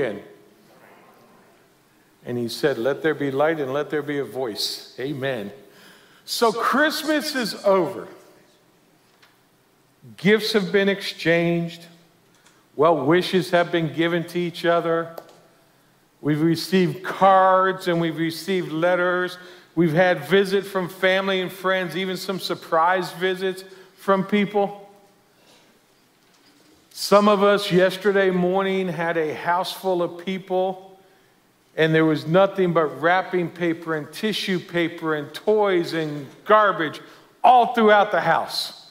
again. And he said, Let there be light and let there be a voice. Amen. So Christmas is over. Gifts have been exchanged. Well wishes have been given to each other. We've received cards and we've received letters. We've had visits from family and friends, even some surprise visits from people. Some of us yesterday morning had a house full of people, and there was nothing but wrapping paper and tissue paper and toys and garbage all throughout the house.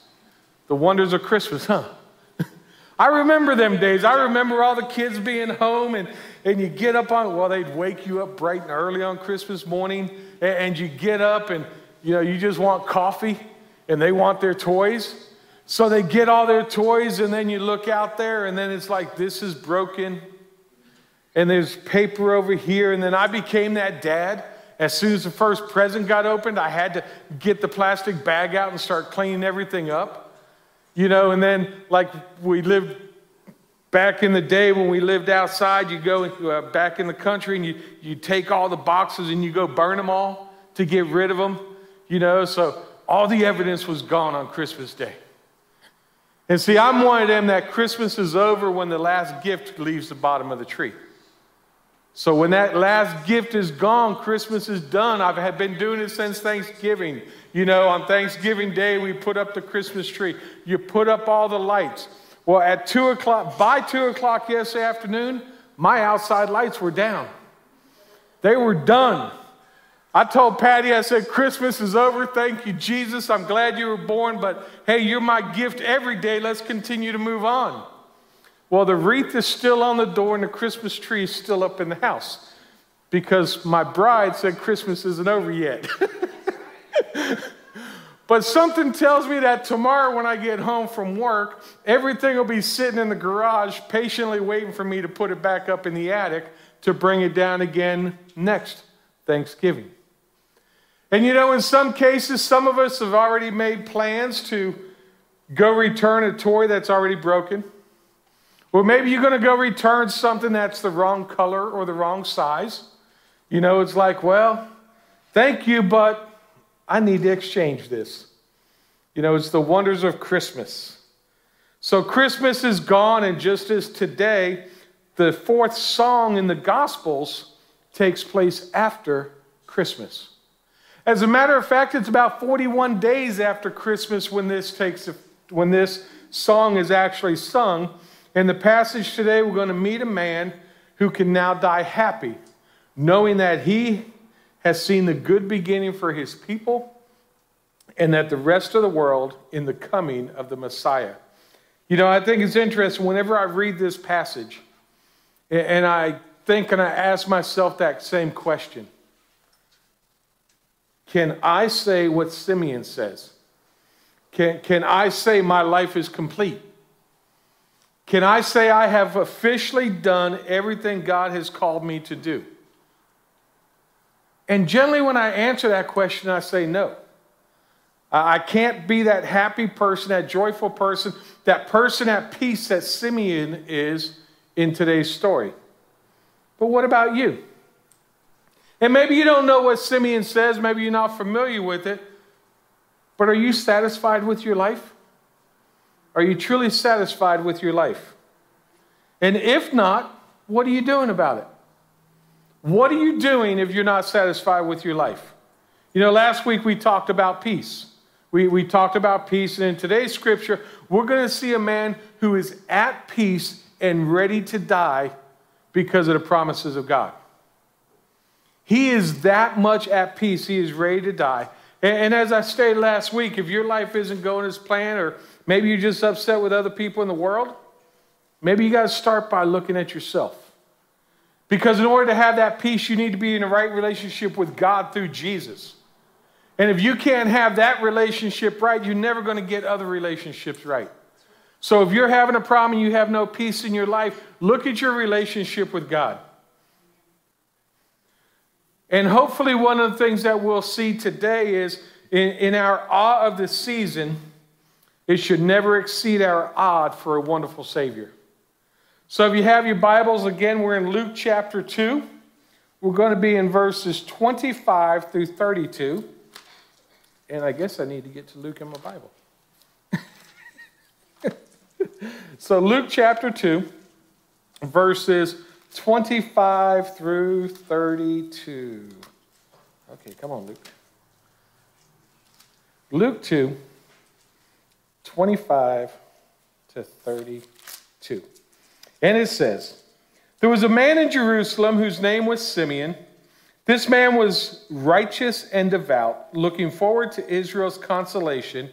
The wonders of Christmas, huh? I remember them days. I remember all the kids being home, and, and you get up on, well, they'd wake you up bright and early on Christmas morning, and, and you get up and, you know, you just want coffee, and they want their toys. So they get all their toys, and then you look out there, and then it's like, this is broken. And there's paper over here. And then I became that dad. As soon as the first present got opened, I had to get the plastic bag out and start cleaning everything up. You know, and then like we lived back in the day when we lived outside, you go uh, back in the country and you, you take all the boxes and you go burn them all to get rid of them. You know, so all the evidence was gone on Christmas Day. And see, I'm one of them that Christmas is over when the last gift leaves the bottom of the tree. So when that last gift is gone, Christmas is done. I've been doing it since Thanksgiving. You know, on Thanksgiving Day, we put up the Christmas tree. You put up all the lights. Well, at 2 o'clock, by 2 o'clock yesterday afternoon, my outside lights were down. They were done. I told Patty, I said, Christmas is over. Thank you, Jesus. I'm glad you were born, but hey, you're my gift every day. Let's continue to move on. Well, the wreath is still on the door and the Christmas tree is still up in the house because my bride said Christmas isn't over yet. but something tells me that tomorrow when I get home from work, everything will be sitting in the garage patiently waiting for me to put it back up in the attic to bring it down again next Thanksgiving. And you know, in some cases, some of us have already made plans to go return a toy that's already broken. Or maybe you're going to go return something that's the wrong color or the wrong size. You know, it's like, well, thank you, but I need to exchange this. You know, it's the wonders of Christmas. So Christmas is gone, and just as today, the fourth song in the Gospels takes place after Christmas. As a matter of fact, it's about 41 days after Christmas when this takes when this song is actually sung. In the passage today, we're going to meet a man who can now die happy, knowing that he has seen the good beginning for his people and that the rest of the world in the coming of the Messiah. You know, I think it's interesting whenever I read this passage and I think and I ask myself that same question can I say what Simeon says? Can, can I say my life is complete? Can I say I have officially done everything God has called me to do? And generally, when I answer that question, I say no. I can't be that happy person, that joyful person, that person at peace that Simeon is in today's story. But what about you? And maybe you don't know what Simeon says, maybe you're not familiar with it, but are you satisfied with your life? Are you truly satisfied with your life? And if not, what are you doing about it? What are you doing if you're not satisfied with your life? You know, last week we talked about peace. We, we talked about peace, and in today's scripture, we're going to see a man who is at peace and ready to die because of the promises of God. He is that much at peace. He is ready to die. And, and as I stated last week, if your life isn't going as planned, or maybe you're just upset with other people in the world, maybe you got to start by looking at yourself. Because in order to have that peace, you need to be in the right relationship with God through Jesus. And if you can't have that relationship right, you're never going to get other relationships right. So if you're having a problem and you have no peace in your life, look at your relationship with God. And hopefully, one of the things that we'll see today is in, in our awe of the season, it should never exceed our awe for a wonderful Savior. So if you have your Bibles, again, we're in Luke chapter 2. We're going to be in verses 25 through 32. And I guess I need to get to Luke in my Bible. so, Luke chapter 2, verses 25 through 32. Okay, come on, Luke. Luke 2, 25 to 32. And it says, There was a man in Jerusalem whose name was Simeon. This man was righteous and devout, looking forward to Israel's consolation,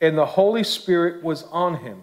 and the Holy Spirit was on him.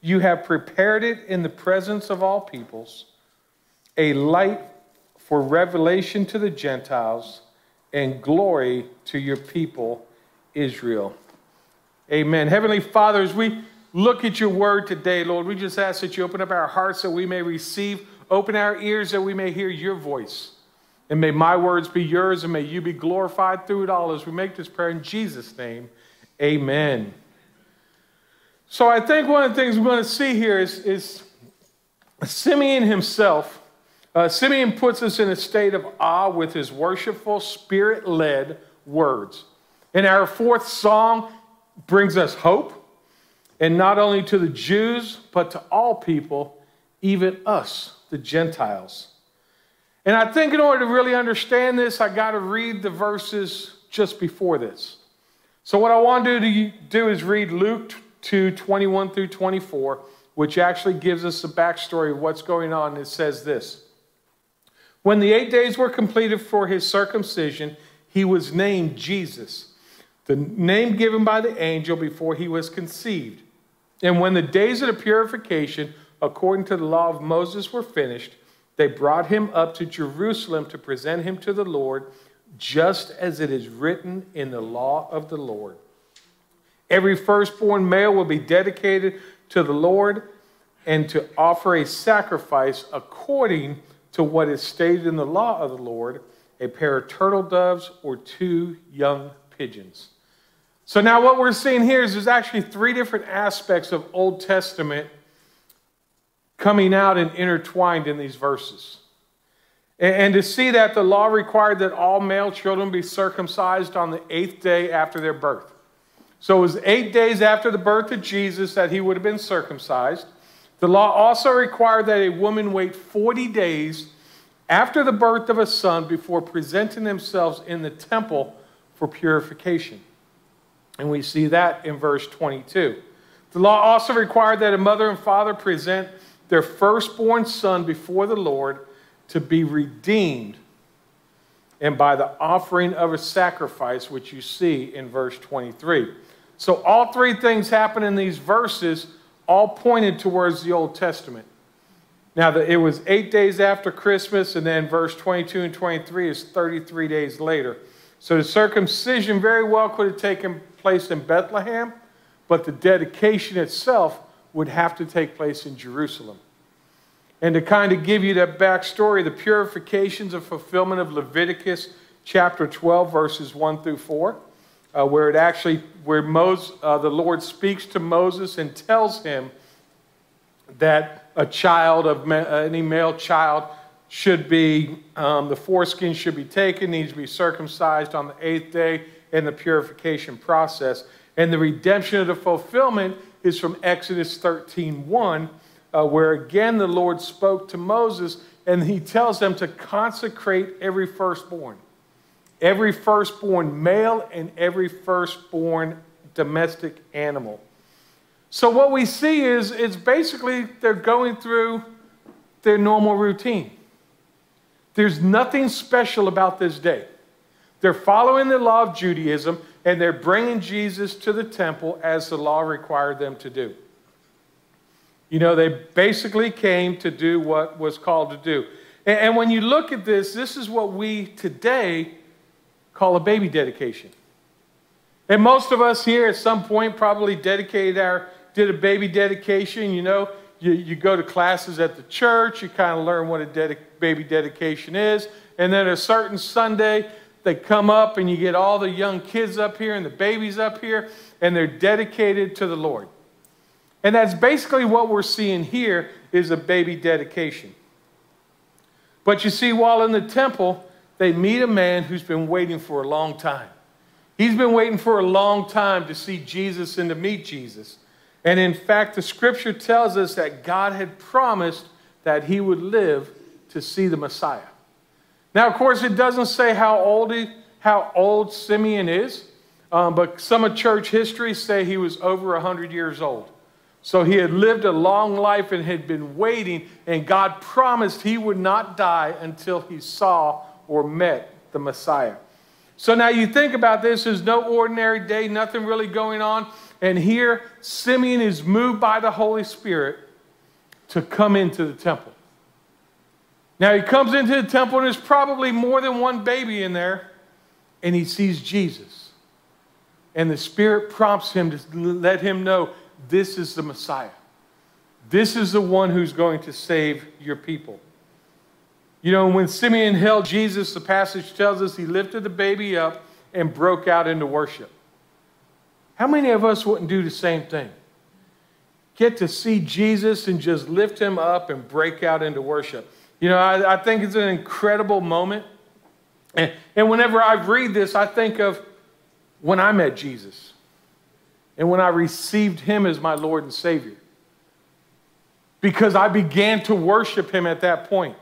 You have prepared it in the presence of all peoples, a light for revelation to the Gentiles and glory to your people, Israel. Amen. Heavenly Father, as we look at your word today, Lord, we just ask that you open up our hearts that we may receive, open our ears that we may hear your voice. And may my words be yours, and may you be glorified through it all as we make this prayer in Jesus' name. Amen. So I think one of the things we're going to see here is, is Simeon himself. Uh, Simeon puts us in a state of awe with his worshipful, spirit led words. And our fourth song, brings us hope, and not only to the Jews, but to all people, even us, the Gentiles. And I think in order to really understand this, I got to read the verses just before this. So, what I want to do is read Luke 2 21 through 24, which actually gives us a backstory of what's going on. It says this When the eight days were completed for his circumcision, he was named Jesus the name given by the angel before he was conceived. And when the days of the purification, according to the law of Moses, were finished, they brought him up to Jerusalem to present him to the Lord, just as it is written in the law of the Lord. Every firstborn male will be dedicated to the Lord and to offer a sacrifice according to what is stated in the law of the Lord a pair of turtle doves or two young pigeons. So now what we're seeing here is there's actually three different aspects of Old Testament coming out and intertwined in these verses. And, to see that the law required that all male children be circumcised on the eighth day after their birth. So it was eight days after the birth of Jesus that he would have been circumcised. The law also required that a woman wait 40 days after the birth of a son before presenting themselves in the temple for purification. And we see that in verse 22. The law also required that a mother and father present their firstborn son before the Lord to be redeemed and by the offering of a sacrifice, which you see in verse 23. So, all three things happen in these verses, all pointed towards the Old Testament. Now, it was eight days after Christmas, and then verse 22 and 23 is 33 days later. So, the circumcision very well could have taken place in Bethlehem, but the dedication itself would have to take place in Jerusalem. And to kind of give you that backstory, the purifications of fulfillment of Leviticus chapter 12, verses 1 through 4, uh, where it actually, where Moses, uh, the Lord speaks to Moses and tells him that a child of ma- any male child should be, um, the foreskin should be taken, needs to be circumcised on the eighth day in the purification process. And the redemption of the fulfillment is from Exodus 13 1, uh, where again the Lord spoke to Moses and he tells them to consecrate every firstborn, every firstborn male and every firstborn domestic animal. So what we see is it's basically they're going through their normal routine. There's nothing special about this day. They're following the law of Judaism and they're bringing Jesus to the temple as the law required them to do. You know, they basically came to do what was called to do. And, when you look at this, this is what we today call a baby dedication. And most of us here at some point probably dedicated our, did a baby dedication. You know, you, you go to classes at the church, you kind of learn what a baby dedication is. And then a certain Sunday, they come up and you get all the young kids up here and the babies up here, and they're dedicated to the Lord. And that's basically what we're seeing here is a baby dedication. But you see, while in the temple, they meet a man who's been waiting for a long time. He's been waiting for a long time to see Jesus and to meet Jesus. And in fact, the scripture tells us that God had promised that he would live to see the Messiah. Now, of course, it doesn't say how old, he, how old Simeon is, um, but some of church history say he was over 100 years old. So he had lived a long life and had been waiting, and God promised he would not die until he saw or met the Messiah. So now you think about this as no ordinary day, nothing really going on. And here, Simeon is moved by the Holy Spirit to come into the temple. Now he comes into the temple, and there's probably more than one baby in there, and he sees Jesus. And the Spirit prompts him to let him know this is the Messiah. This is the one who's going to save your people. You know, when Simeon held Jesus, the passage tells us he lifted the baby up and broke out into worship. How many of us wouldn't do the same thing? Get to see Jesus and just lift him up and break out into worship. You know, I, I think it's an incredible moment. And, and whenever I read this, I think of when I met Jesus and when I received him as my Lord and Savior. Because I began to worship him at that point.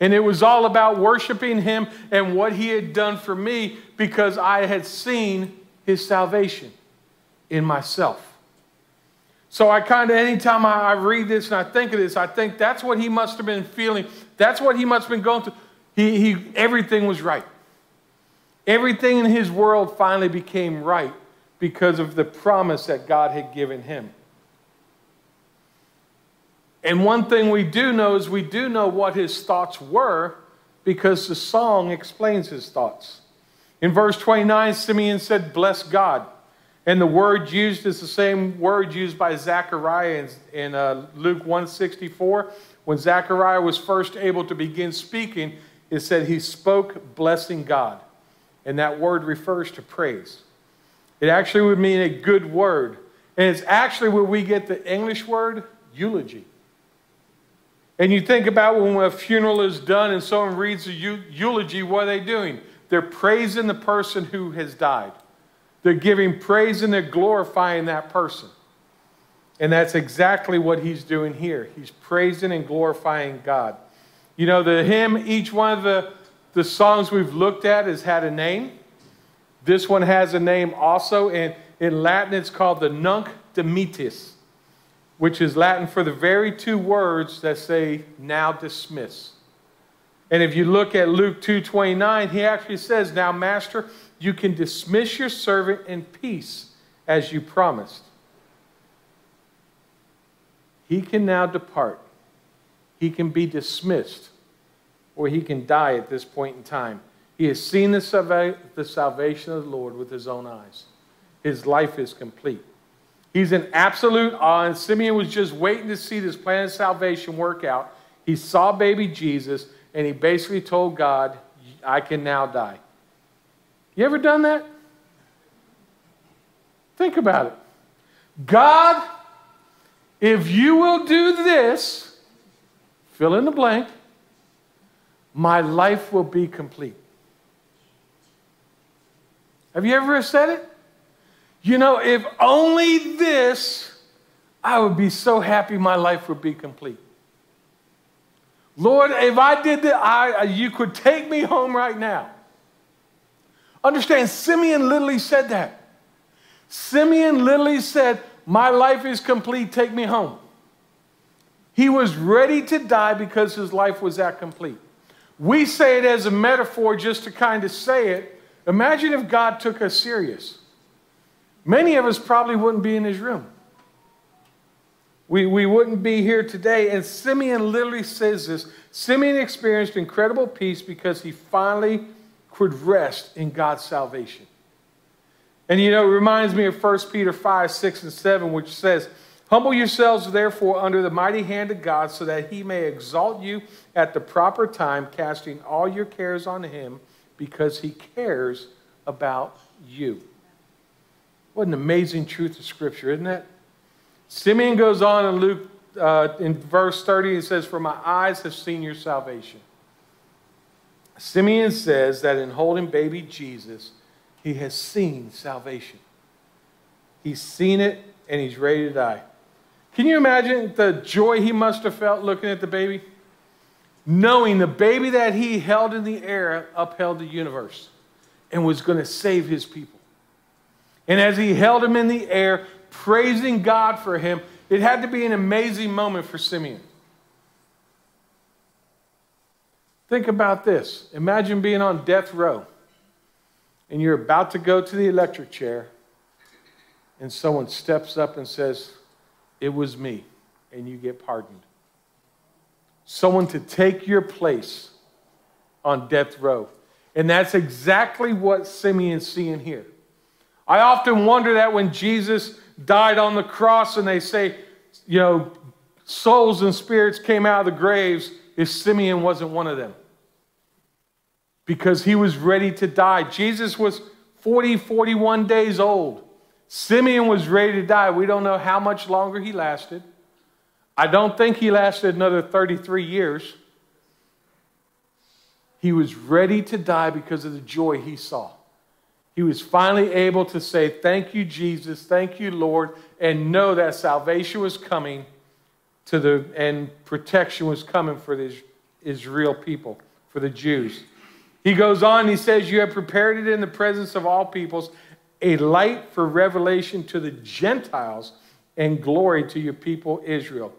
And it was all about worshiping him and what he had done for me because I had seen his salvation in myself. So I kind of, anytime I, I, read this and I think of this, I think that's what he must have been feeling. That's what he must have been going through. He, he, everything was right. Everything in his world finally became right because of the promise that God had given him. And one thing we do know is we do know what his thoughts were because the song explains his thoughts. In verse 29, Simeon said, Bless God. And the word used is the same word used by Zechariah in, in uh, Luke 164. When Zechariah was first able to begin speaking, it said he spoke blessing God. And that word refers to praise. It actually would mean a good word. And it's actually where we get the English word eulogy. And you think about when a funeral is done and someone reads a eulogy, what are they doing? They're praising the person who has died. They're giving praise and they're glorifying that person. And that's exactly what he's doing here. He's praising and glorifying God. You know, the hymn, each one of the, the songs we've looked at has had a name. This one has a name also. And in Latin, it's called the Nunc Dimittis, which is Latin for the very two words that say, now dismiss. And if you look at Luke 2.29, he actually says, Now, Master, you can dismiss your servant in peace as you promised. He can now depart. He can be dismissed, or he can die at this point in time. He has seen the, salva- the salvation of the Lord with his own eyes. His life is complete. He's in absolute awe, and Simeon was just waiting to see this plan of salvation work out. He saw baby Jesus, and he basically told God, I can now die. You ever done that? Think about it. God, if you will do this, fill in the blank, my life will be complete. Have you ever said it? You know, if only this, I would be so happy my life would be complete. Lord, if I did that, I, you could take me home right now. Understand, Simeon literally said that. Simeon literally said, My life is complete, take me home. He was ready to die because his life was that complete. We say it as a metaphor just to kind of say it. Imagine if God took us serious. Many of us probably wouldn't be in his room. we, we wouldn't be here today. And Simeon literally says this Simeon experienced incredible peace because he finally could rest in God's salvation. And you know, it reminds me of 1 Peter 5, 6, and 7, which says, Humble yourselves, therefore, under the mighty hand of God, so that he may exalt you at the proper time, casting all your cares on him, because he cares about you. What an amazing truth of Scripture, isn't it? Simeon goes on in Luke, uh, in verse 30, he says, For my eyes have seen your salvation. Simeon says that in holding baby Jesus, he has seen salvation. He's seen it and he's ready to die. Can you imagine the joy he must have felt looking at the baby? Knowing the baby that he held in the air upheld the universe and was going to save his people. And as he held him in the air, praising God for him, it had to be an amazing moment for Simeon. Think about this. Imagine being on death row and you're about to go to the electric chair, and someone steps up and says, It was me, and you get pardoned. Someone to take your place on death row. And that's exactly what Simeon's seeing here. I often wonder that when Jesus died on the cross and they say, you know, souls and spirits came out of the graves, if Simeon wasn't one of them because he was ready to die. Jesus was 40, 41 days old. Simeon was ready to die. We don't know how much longer he lasted. I don't think he lasted another 33 years. He was ready to die because of the joy he saw. He was finally able to say, Thank you, Jesus. Thank you, Lord, and know that salvation was coming to the and protection was coming for the Israel people, for the Jews. He goes on, he says, You have prepared it in the presence of all peoples, a light for revelation to the Gentiles and glory to your people Israel.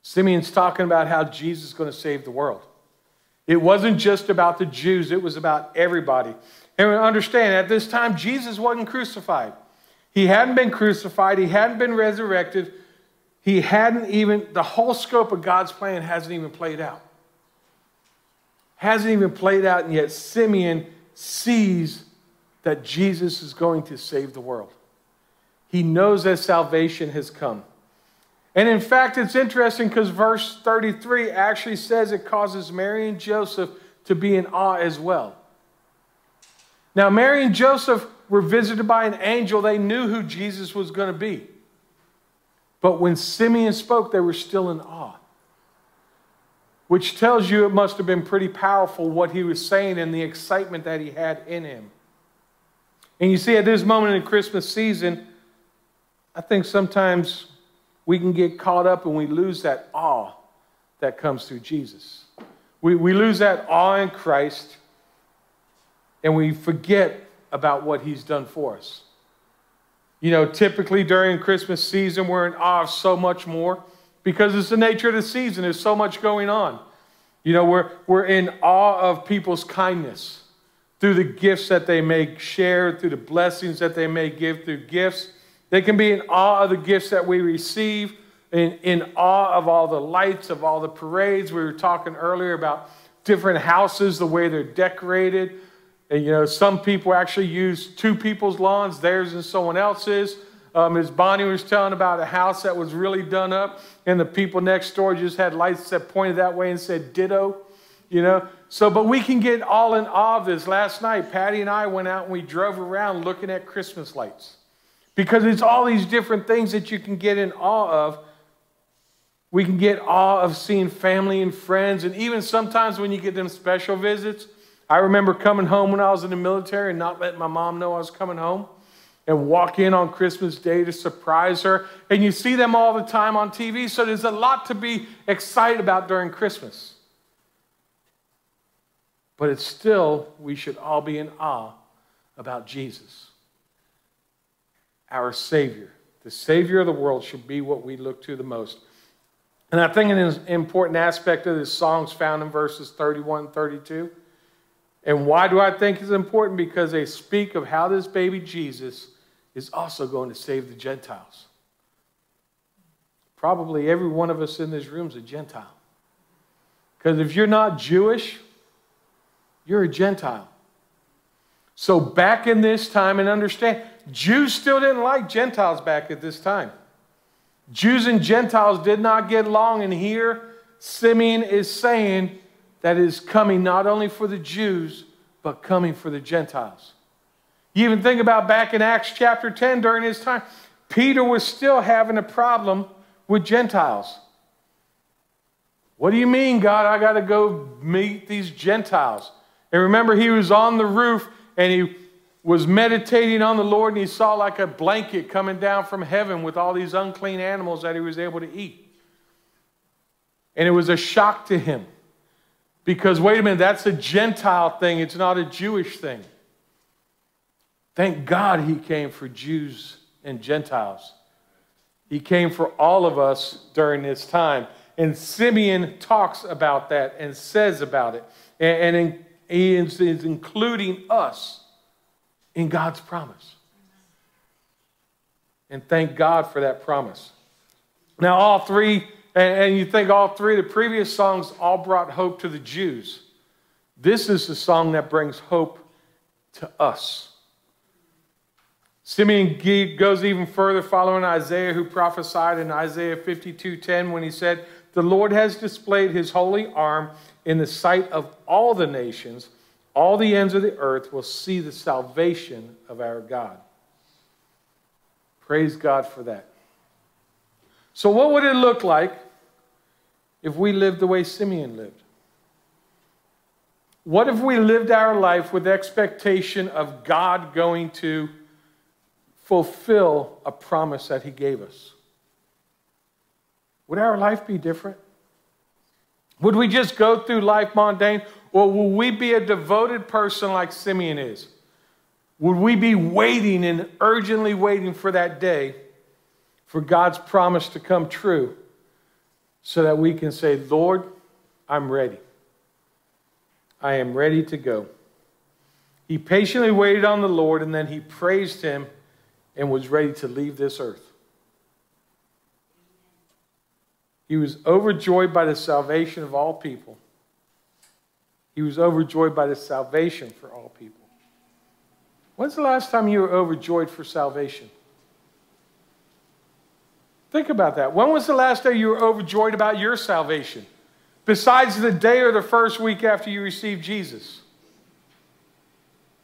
Simeon's talking about how Jesus is going to save the world. It wasn't just about the Jews, it was about everybody. And understand, at this time, Jesus wasn't crucified. He hadn't been crucified, he hadn't been resurrected, he hadn't even, the whole scope of God's plan hasn't even played out hasn't even played out, and yet Simeon sees that Jesus is going to save the world. He knows that salvation has come. And in fact, it's interesting because verse 33 actually says it causes Mary and Joseph to be in awe as well. Now, Mary and Joseph were visited by an angel. They knew who Jesus was going to be. But when Simeon spoke, they were still in awe which tells you it must have been pretty powerful what he was saying and the excitement that he had in him. And you see, at this moment in Christmas season, I think sometimes we can get caught up and we lose that awe that comes through Jesus. We, we lose that awe in Christ and we forget about what he's done for us. You know, typically during Christmas season, we're in awe of so much more because it's the nature of the season. There's so much going on. You know, we're, we're in awe of people's kindness through the gifts that they may share, through the blessings that they may give through gifts. They can be in awe of the gifts that we receive, in, in awe of all the lights, of all the parades. We were talking earlier about different houses, the way they're decorated. And, you know, some people actually use two people's lawns, theirs and someone else's. Um, as Bonnie was telling about a house that was really done up, and the people next door just had lights that pointed that way and said ditto, you know. So, but we can get all in awe of this. Last night, Patty and I went out and we drove around looking at Christmas lights because it's all these different things that you can get in awe of. We can get awe of seeing family and friends, and even sometimes when you get them special visits. I remember coming home when I was in the military and not letting my mom know I was coming home and walk in on Christmas Day to surprise her. And you see them all the time on TV, so there's a lot to be excited about during Christmas. But it's still, we should all be in awe about Jesus, our Savior. The Savior of the world should be what we look to the most. And I think an important aspect of this song is found in verses 31 and 32. And why do I think it's important? Because they speak of how this baby Jesus is also going to save the Gentiles. probably every one of us in this room is a Gentile. Because if you're not Jewish, you're a Gentile. So back in this time, and understand, Jews still didn't like Gentiles back at this time. Jews and Gentiles did not get along, and here Simeon is saying that is coming not only for the Jews, but coming for the Gentiles. You even think about back in Acts chapter 10 during his time, Peter was still having a problem with Gentiles. What do you mean, God? I got to go meet these Gentiles. And remember, he was on the roof and he was meditating on the Lord and he saw like a blanket coming down from heaven with all these unclean animals that he was able to eat. And it was a shock to him because, wait a minute, that's a Gentile thing, it's not a Jewish thing. Thank God he came for Jews and Gentiles. He came for all of us during this time. And Simeon talks about that and says about it. And, and he is, is including us in God's promise. And thank God for that promise. Now, all three, and, and you think all three of the previous songs all brought hope to the Jews. This is the song that brings hope to us. Simeon goes even further, following Isaiah, who prophesied in Isaiah 52:10 when he said, "The Lord has displayed His holy arm in the sight of all the nations; all the ends of the earth will see the salvation of our God." Praise God for that. So, what would it look like if we lived the way Simeon lived? What if we lived our life with the expectation of God going to fulfill a promise that He gave us? Would our life be different? Would we just go through life mundane? Or will we be a devoted person like Simeon is? Would we be waiting and urgently waiting for that day for God's promise to come true so that we can say, Lord, I'm ready. I am ready to go. He patiently waited on the Lord and then he praised him and was ready to leave this earth. He was overjoyed by the salvation of all people. He was overjoyed by the salvation for all people. When's the last time you were overjoyed for salvation? Think about that. When was the last day you were overjoyed about your salvation? Besides the day or the first week after you received Jesus.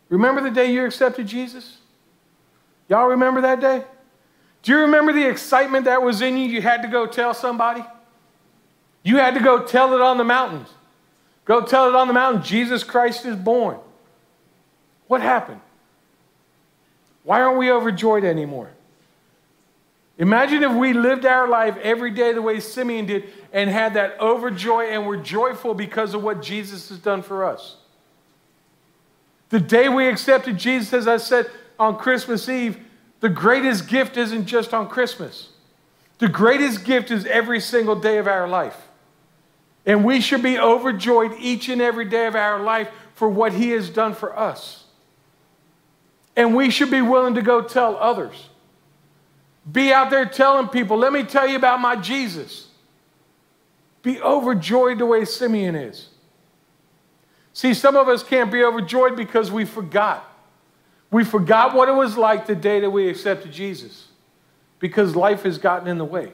Remember the day you accepted Jesus? Y'all remember that day? Do you remember the excitement that was in you? You had to go tell somebody. You had to go tell it on the mountains. Go tell it on the mountain Jesus Christ is born. What happened? Why aren't we overjoyed anymore? Imagine if we lived our life every day the way Simeon did and had that overjoy and were joyful because of what Jesus has done for us. The day we accepted Jesus, as I said, on Christmas Eve, the greatest gift isn't just on Christmas. The greatest gift is every single day of our life. And we should be overjoyed each and every day of our life for what He has done for us. And we should be willing to go tell others. Be out there telling people, let me tell you about my Jesus. Be overjoyed the way Simeon is. See, some of us can't be overjoyed because we forgot. We forgot what it was like the day that we accepted Jesus because life has gotten in the way.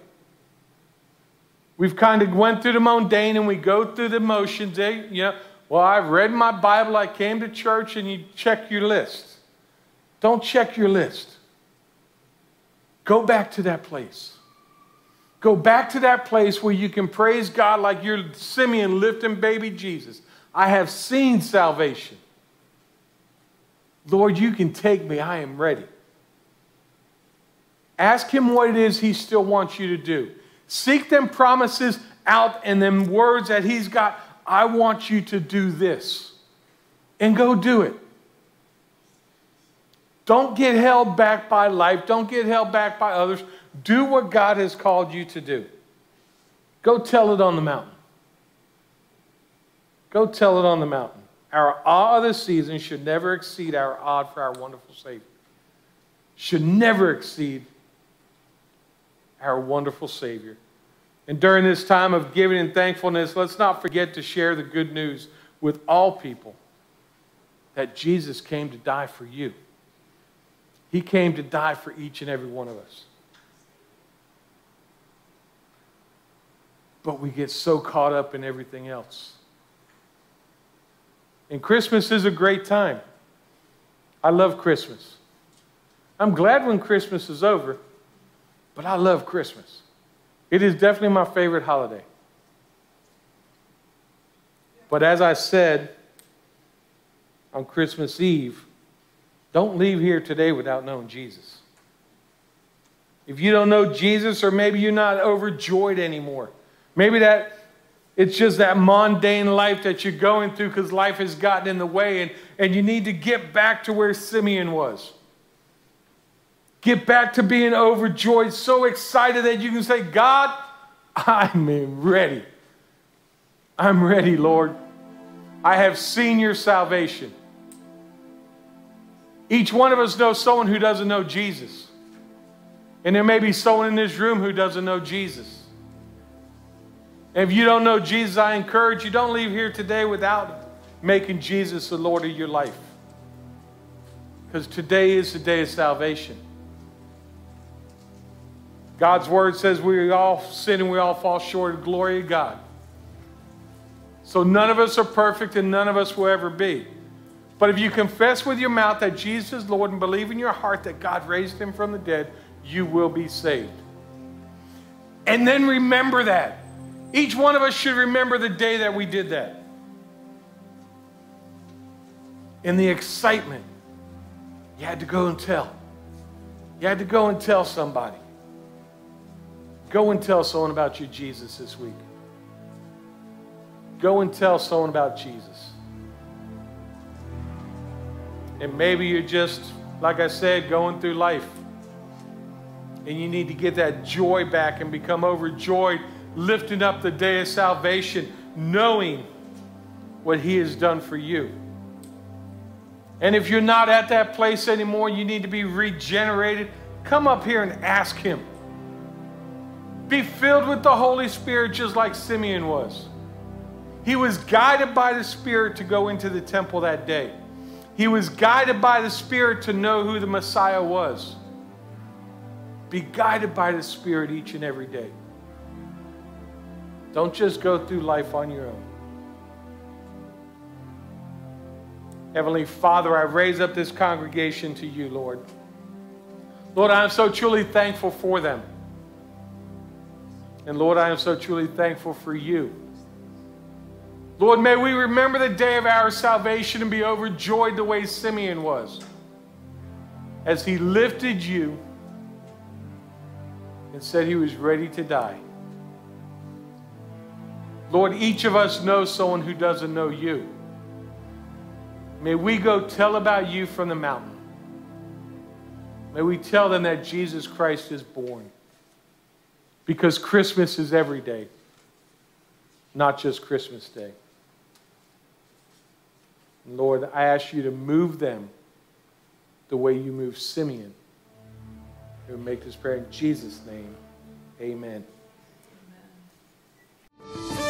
We've kind of went through the mundane and we go through the motions. Eh? You know, well, I've read my Bible, I came to church, and you check your list. Don't check your list. Go back to that place. Go back to that place where you can praise God like you're Simeon lifting baby Jesus. I have seen salvation. Lord, you can take me. I am ready. Ask him what it is he still wants you to do. Seek them promises out and them words that he's got. I want you to do this. And go do it. Don't get held back by life. Don't get held back by others. Do what God has called you to do. Go tell it on the mountain. Go tell it on the mountain. Our awe of the season should never exceed our awe for our wonderful Savior. Should never exceed our wonderful Savior. And during this time of giving and thankfulness, let's not forget to share the good news with all people that Jesus came to die for you. He came to die for each and every one of us. But we get so caught up in everything else. And Christmas is a great time. I love Christmas. I'm glad when Christmas is over, but I love Christmas. It is definitely my favorite holiday. But as I said on Christmas Eve, don't leave here today without knowing Jesus. If you don't know Jesus, or maybe you're not overjoyed anymore, maybe that it's just that mundane life that you're going through because life has gotten in the way, and, and you need to get back to where Simeon was. Get back to being overjoyed, so excited that you can say, God, I'm ready. I'm ready, Lord. I have seen your salvation. Each one of us knows someone who doesn't know Jesus. And there may be someone in this room who doesn't know Jesus. And if you don't know Jesus, I encourage you don't leave here today without making Jesus the Lord of your life. Because today is the day of salvation. God's word says we all sin and we all fall short of glory of God. So none of us are perfect and none of us will ever be. But if you confess with your mouth that Jesus is Lord and believe in your heart that God raised him from the dead, you will be saved. And then remember that. Each one of us should remember the day that we did that. In the excitement, you had to go and tell. You had to go and tell somebody. Go and tell someone about your Jesus this week. Go and tell someone about Jesus. And maybe you're just, like I said, going through life. And you need to get that joy back and become overjoyed, lifting up the day of salvation, knowing what He has done for you. And if you're not at that place anymore, you need to be regenerated. Come up here and ask Him. Be filled with the Holy Spirit just like Simeon was. He was guided by the Spirit to go into the temple that day. He was guided by the Spirit to know who the Messiah was. Be guided by the Spirit each and every day. Don't just go through life on your own. Heavenly Father, I raise up this congregation to you, Lord. Lord, I am so truly thankful for them. And Lord, I am so truly thankful for you. Lord, may we remember the day of our salvation and be overjoyed the way Simeon was as he lifted you and said he was ready to die. Lord, each of us knows someone who doesn't know you. May we go tell about you from the mountain. May we tell them that Jesus Christ is born. Because Christmas is every day, not just Christmas Day. Lord, I ask you to move them the way you move Simeon. We make this prayer in Jesus' name. Amen. amen.